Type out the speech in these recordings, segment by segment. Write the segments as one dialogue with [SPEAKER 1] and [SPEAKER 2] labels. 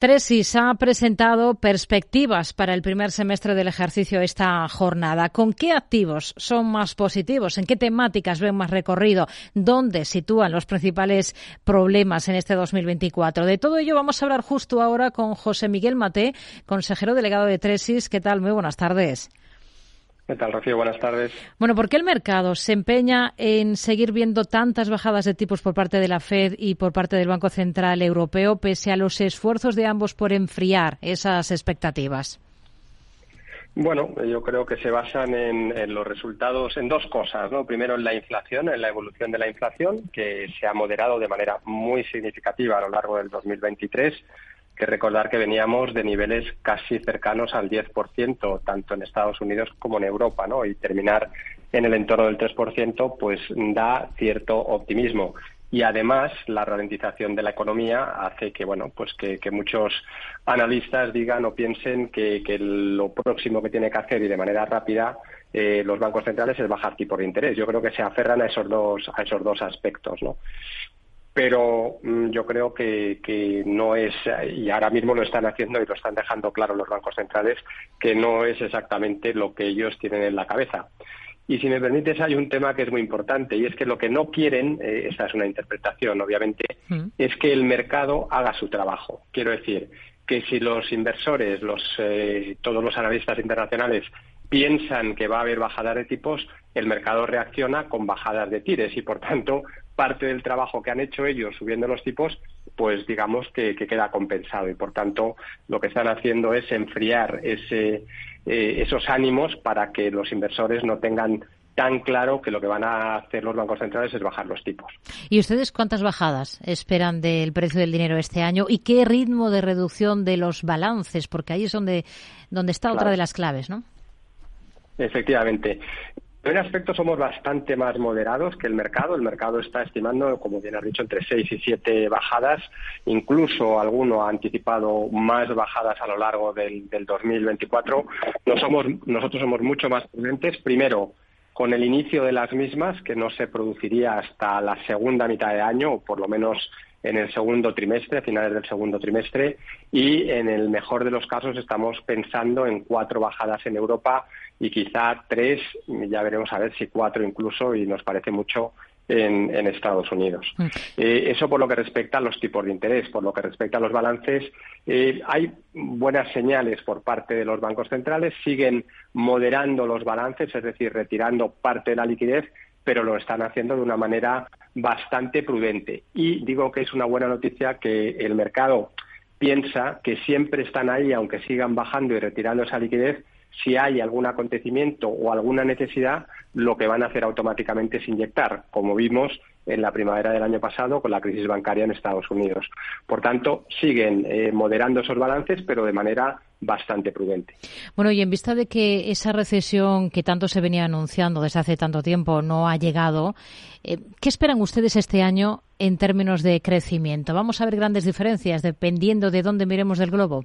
[SPEAKER 1] Tresis ha presentado perspectivas para el primer semestre del ejercicio esta jornada. ¿Con qué activos son más positivos? ¿En qué temáticas ven más recorrido? ¿Dónde sitúan los principales problemas en este 2024? De todo ello vamos a hablar justo ahora con José Miguel Mate, consejero delegado de Tresis. ¿Qué tal? Muy buenas tardes.
[SPEAKER 2] ¿Qué tal, Rocío? Buenas tardes.
[SPEAKER 1] Bueno, ¿por qué el mercado se empeña en seguir viendo tantas bajadas de tipos por parte de la Fed y por parte del Banco Central Europeo, pese a los esfuerzos de ambos por enfriar esas expectativas?
[SPEAKER 2] Bueno, yo creo que se basan en, los resultados en dos cosas, ¿no? Primero en la inflación, en la evolución de la inflación, que se ha moderado de manera muy significativa a lo largo del 2023 que recordar que veníamos de niveles casi cercanos al 10%, tanto en Estados Unidos como en Europa, ¿no? Y terminar en el entorno del 3%, pues da cierto optimismo. Y además, la ralentización de la economía hace que, bueno, pues que, muchos analistas digan o piensen que, lo próximo que tiene que hacer y de manera rápida eh, los bancos centrales es bajar tipo de interés. Yo creo que se aferran a esos dos, a esos dos aspectos, ¿no? Pero mm, yo creo que, no es, y ahora mismo lo están haciendo y lo están dejando claro los bancos centrales, que no es exactamente lo que ellos tienen en la cabeza. Y si me permites, hay un tema que es muy importante y es que lo que no quieren, eh, esa es una interpretación obviamente, mm. es que el mercado haga su trabajo. Quiero decir que si los inversores, los, eh, todos los analistas internacionales piensan que va a haber bajadas de tipos, el mercado reacciona con bajadas de tires y, por tanto, parte del trabajo que han hecho ellos subiendo los tipos, pues digamos que, queda compensado y por tanto lo que están haciendo es enfriar ese, eh, esos ánimos para que los inversores no tengan tan claro que lo que van a hacer los bancos centrales es bajar los tipos.
[SPEAKER 1] ¿Y ustedes cuántas bajadas esperan del precio del dinero este año y qué ritmo de reducción de los balances? Porque ahí es donde, donde está otra de las claves, ¿no?
[SPEAKER 2] Efectivamente. En aspecto somos bastante más moderados que el mercado. El mercado está estimando, como bien has dicho, entre seis y siete bajadas. Incluso alguno ha anticipado más bajadas a lo largo del, del 2024. nosotros somos mucho más prudentes. Primero, con el inicio de las mismas, que no se produciría hasta la segunda mitad de año, o por lo menos en el segundo trimestre, a finales del segundo trimestre, y en el mejor de los casos estamos pensando en cuatro bajadas en Europa y quizá tres, ya veremos a ver si cuatro incluso, y nos parece mucho en, Estados Unidos. Mm. Eh, eso por lo que respecta a los tipos de interés. Por lo que respecta a los balances, eh, hay buenas señales por parte de los bancos centrales. Siguen moderando los balances, es decir, retirando parte de la liquidez, pero lo están haciendo de una manera bastante prudente. Y digo que es una buena noticia que el mercado piensa que siempre están ahí, aunque sigan bajando y retirando esa liquidez, si hay algún acontecimiento o alguna necesidad, lo que van a hacer automáticamente es inyectar, como vimos en la primavera del año pasado con la crisis bancaria en Estados Unidos. Por tanto, siguen eh, moderando esos balances, pero de manera bastante prudente.
[SPEAKER 1] Bueno, y en vista de que esa recesión que tanto se venía anunciando desde hace tanto tiempo no ha llegado, eh, ¿qué esperan ustedes este año en términos de crecimiento? ¿Vamos a ver grandes diferencias dependiendo de dónde miremos del globo?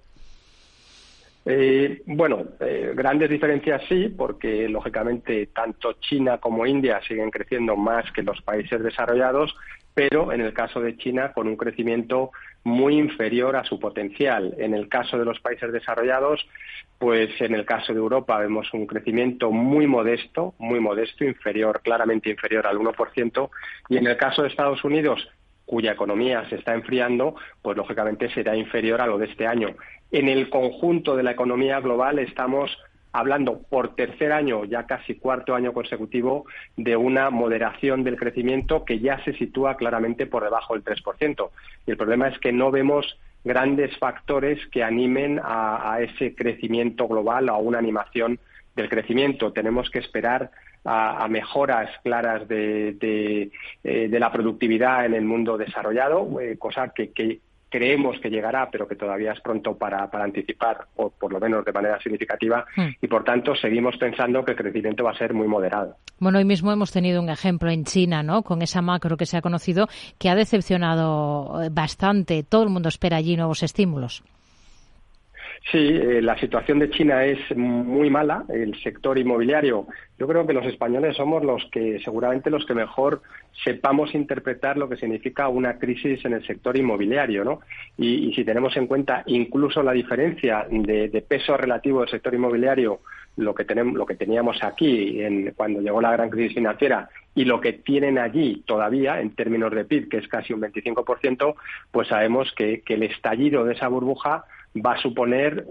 [SPEAKER 2] Eh, bueno, eh, grandes diferencias sí, porque lógicamente tanto China como India siguen creciendo más que los países desarrollados, pero en el caso de China con un crecimiento muy inferior a su potencial. En el caso de los países desarrollados, pues en el caso de Europa vemos un crecimiento muy modesto, muy modesto, inferior, claramente inferior al 1%, y en el caso de Estados Unidos cuya economía se está enfriando, pues lógicamente será inferior a lo de este año. En el conjunto de la economía global estamos hablando por tercer año, ya casi cuarto año consecutivo, de una moderación del crecimiento que ya se sitúa claramente por debajo del 3%. Y el problema es que no vemos grandes factores que animen a, ese crecimiento global, a una animación del crecimiento. Tenemos que esperar a, mejoras claras de, eh, de, la productividad en el mundo desarrollado, eh, cosa que, creemos que llegará, pero que todavía es pronto para, para anticipar, o por lo menos de manera significativa, hmm. y por tanto seguimos pensando que el crecimiento va a ser muy moderado.
[SPEAKER 1] Bueno, hoy mismo hemos tenido un ejemplo en China, ¿no? Con esa macro que se ha conocido, que ha decepcionado eh, bastante. Todo el mundo espera allí nuevos estímulos.
[SPEAKER 2] Sí, eh, la situación de China es muy mala. El sector inmobiliario, yo creo que los españoles somos los que, seguramente, los que mejor sepamos interpretar lo que significa una crisis en el sector inmobiliario, ¿no? Y, si tenemos en cuenta incluso la diferencia de, peso relativo del sector inmobiliario, lo que tenemos, lo que teníamos aquí en, cuando llegó la gran crisis financiera y lo que tienen allí todavía en términos de PIB, que es casi un 25%, pues sabemos que el estallido de esa burbuja va a suponer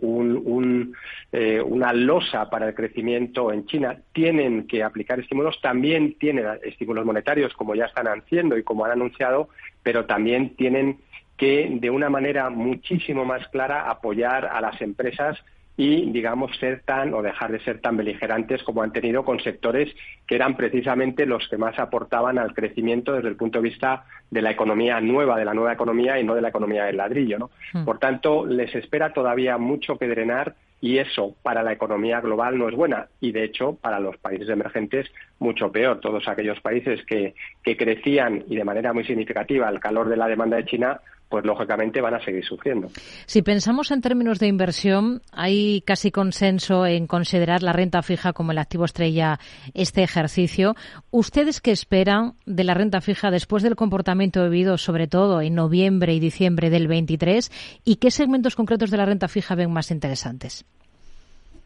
[SPEAKER 2] eh, una losa para el crecimiento en China. Tienen que aplicar estímulos, también tienen estímulos monetarios, como ya están haciendo y como han anunciado, pero también tienen que, de una manera muchísimo más clara, apoyar a las empresas y, digamos, ser tan o dejar de ser tan beligerantes como han tenido con sectores que eran precisamente los que más aportaban al crecimiento desde el punto de vista de la economía nueva, de la nueva economía y no de la economía del ladrillo. ¿no? Hmm. Por tanto, les espera todavía mucho que drenar y eso para la economía global no es buena y de hecho para los países emergentes mucho peor. Todos aquellos países que, que crecían y de manera muy significativa al calor de la demanda de China pues lógicamente van a seguir sufriendo.
[SPEAKER 1] Si pensamos en términos de inversión, hay casi consenso en considerar la renta fija como el activo estrella este ejercicio. ¿Ustedes qué esperan de la renta fija después del comportamiento vivido, sobre todo en noviembre y diciembre del 23? ¿Y qué segmentos concretos de la renta fija ven más interesantes?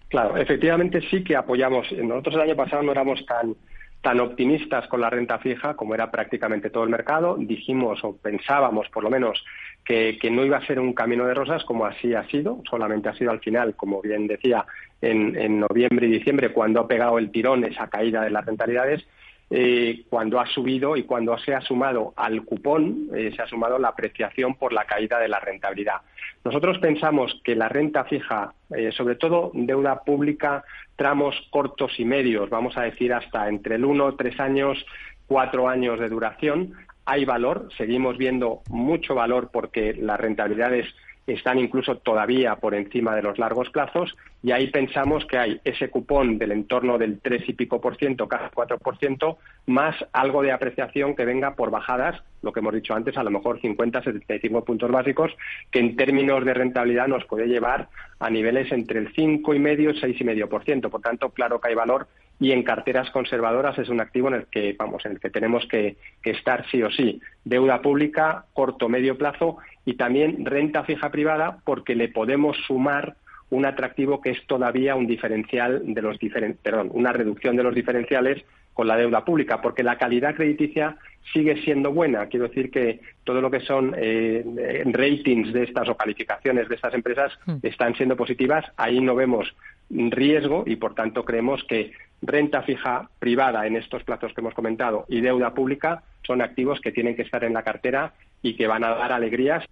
[SPEAKER 2] Claro, efectivamente sí que apoyamos. Nosotros el año pasado no éramos tan tan optimistas con la renta fija como era prácticamente todo el mercado. Dijimos o pensábamos, por lo menos, que, no iba a ser un camino de rosas como así ha sido. Solamente ha sido al final, como bien decía, en, en noviembre y diciembre, cuando ha pegado el tirón esa caída de las rentabilidades. Eh, cuando ha subido y cuando se ha sumado al cupón, eh, se ha sumado la apreciación por la caída de la rentabilidad. Nosotros pensamos que la renta fija, eh, sobre todo deuda pública, tramos cortos y medios, vamos a decir hasta entre el uno, tres años, cuatro años de duración, hay valor, seguimos viendo mucho valor porque las rentabilidades están incluso todavía por encima de los largos plazos y ahí pensamos que hay ese cupón del entorno del tres y pico por ciento, casi cuatro por ciento, más algo de apreciación que venga por bajadas, lo que hemos dicho antes, a lo mejor 50, 75 puntos básicos, que en términos de rentabilidad nos puede llevar a niveles entre el cinco y medio y seis y medio por ciento. Por tanto, claro que hay valor y en carteras conservadoras es un activo en el que vamos en el que tenemos que, que estar sí o sí deuda pública corto medio plazo y también renta fija privada porque le podemos sumar un atractivo que es todavía un diferencial de los perdón, una reducción de los diferenciales con la deuda pública, porque la calidad crediticia sigue siendo buena. Quiero decir que todo lo que son eh, ratings de estas o calificaciones de estas empresas hmm. están siendo positivas. Ahí no vemos riesgo y, por tanto, creemos que renta fija privada en estos plazos que hemos comentado y deuda pública son activos que tienen que estar en la cartera y que van a dar alegrías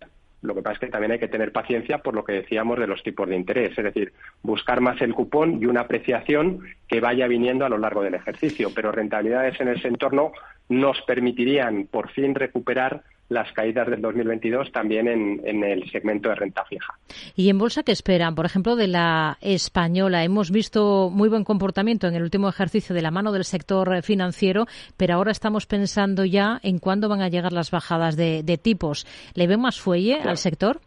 [SPEAKER 2] lo que pasa es que también hay que tener paciencia por lo que decíamos de los tipos de interés, es decir, buscar más el cupón y una apreciación que vaya viniendo a lo largo del ejercicio. Pero rentabilidades en ese entorno nos permitirían por fin recuperar las caídas del 2022 también en, el segmento de renta fija.
[SPEAKER 1] ¿Y en bolsa qué esperan? Por ejemplo, de la española. Hemos visto muy buen comportamiento en el último ejercicio de la mano del sector financiero, pero ahora estamos pensando ya en cuándo van a llegar las bajadas de, tipos. ¿Le ven más fuelle al sector?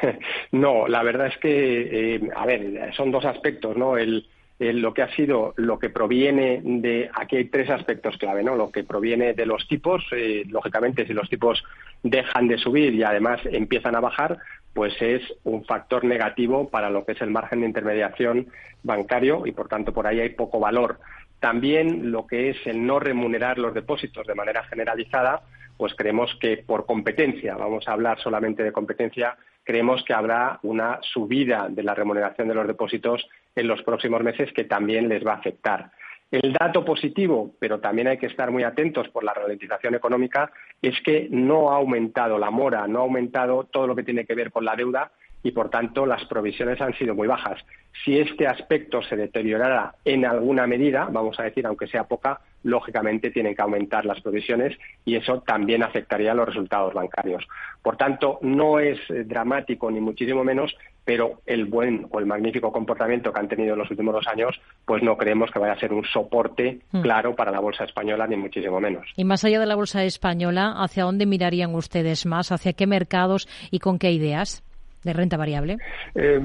[SPEAKER 2] No, la verdad es que, eh, a ver, son dos aspectos, ¿no? El, eh, lo que ha sido lo que proviene de aquí hay tres aspectos clave no lo que proviene de los tipos eh, lógicamente si los tipos dejan de subir y además empiezan a bajar pues es un factor negativo para lo que es el margen de intermediación bancario y por tanto por ahí hay poco valor. También lo que es el no remunerar los depósitos de manera generalizada pues creemos que por competencia vamos a hablar solamente de competencia creemos que habrá una subida de la remuneración de los depósitos en los próximos meses que también les va a afectar. El dato positivo, pero también hay que estar muy atentos por la ralentización económica, es que no ha aumentado la mora, no ha aumentado todo lo que tiene que ver con la deuda y, por tanto, las provisiones han sido muy bajas. Si este aspecto se deteriorara en alguna medida, vamos a decir, aunque sea poca, lógicamente tienen que aumentar las provisiones y eso también afectaría a los resultados bancarios. Por tanto, no es eh, dramático ni muchísimo menos, pero el buen o el magnífico comportamiento que han tenido en los últimos dos años, pues no creemos que vaya a ser un soporte mm. claro para la bolsa española, ni muchísimo menos.
[SPEAKER 1] Y más allá de la bolsa española, ¿hacia dónde mirarían ustedes más? ¿Hacia qué mercados y con qué ideas? De renta variable?
[SPEAKER 2] Eh,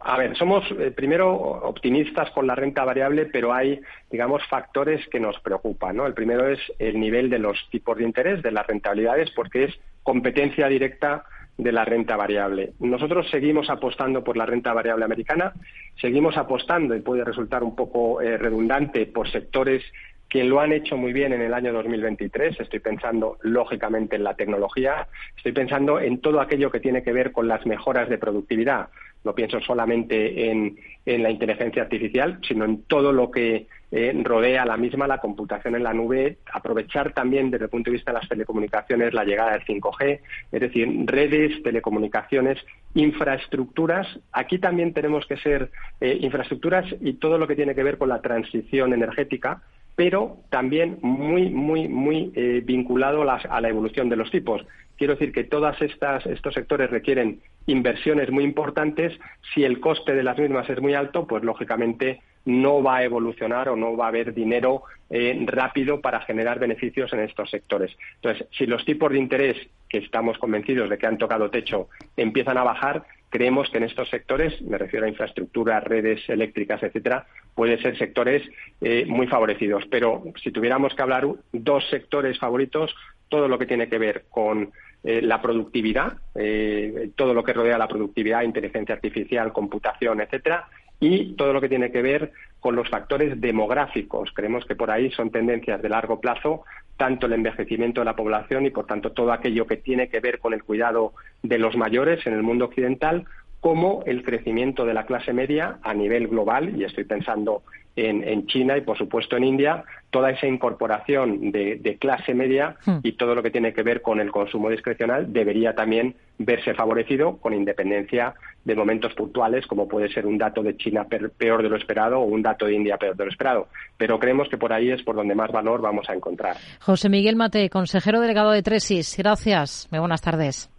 [SPEAKER 2] a ver, somos eh, primero optimistas con la renta variable, pero hay, digamos, factores que nos preocupan. ¿no? El primero es el nivel de los tipos de interés, de las rentabilidades, porque es competencia directa de la renta variable. Nosotros seguimos apostando por la renta variable americana, seguimos apostando, y puede resultar un poco eh, redundante, por sectores que lo han hecho muy bien en el año 2023. Estoy pensando, lógicamente, en la tecnología. Estoy pensando en todo aquello que tiene que ver con las mejoras de productividad. No pienso solamente en, la inteligencia artificial, sino en todo lo que eh, rodea la misma, la computación en la nube, aprovechar también desde el punto de vista de las telecomunicaciones la llegada del 5G, es decir, redes, telecomunicaciones, infraestructuras. Aquí también tenemos que ser eh, infraestructuras y todo lo que tiene que ver con la transición energética pero también muy, muy, muy eh, vinculado a la, evolución de los tipos. Quiero decir que todos estos sectores requieren inversiones muy importantes. Si el coste de las mismas es muy alto, pues lógicamente no va a evolucionar o no va a haber dinero eh, rápido para generar beneficios en estos sectores. Entonces, si los tipos de interés, que estamos convencidos de que han tocado techo, empiezan a bajar, creemos que en estos sectores, me refiero a infraestructuras, redes eléctricas, etcétera, pueden ser sectores eh, muy favorecidos. Pero si tuviéramos que hablar dos sectores favoritos, todo lo que tiene que ver con eh, la productividad, eh, todo lo que rodea la productividad, inteligencia artificial, computación, etcétera, y todo lo que tiene que ver con los factores demográficos. Creemos que por ahí son tendencias de largo plazo, tanto el envejecimiento de la población y, por tanto, todo aquello que tiene que ver con el cuidado de los mayores en el mundo occidental, como el crecimiento de la clase media a nivel global, y estoy pensando en, China y, por supuesto, en India, toda esa incorporación de, clase media hmm. y todo lo que tiene que ver con el consumo discrecional debería también verse favorecido con independencia de momentos puntuales, como puede ser un dato de China peor de lo esperado o un dato de India peor de lo esperado. Pero creemos que por ahí es por donde más valor vamos a encontrar.
[SPEAKER 1] José Miguel Mate, consejero delegado de Tresis. Gracias. Muy buenas tardes.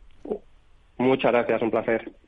[SPEAKER 2] Muchas gracias. Un placer.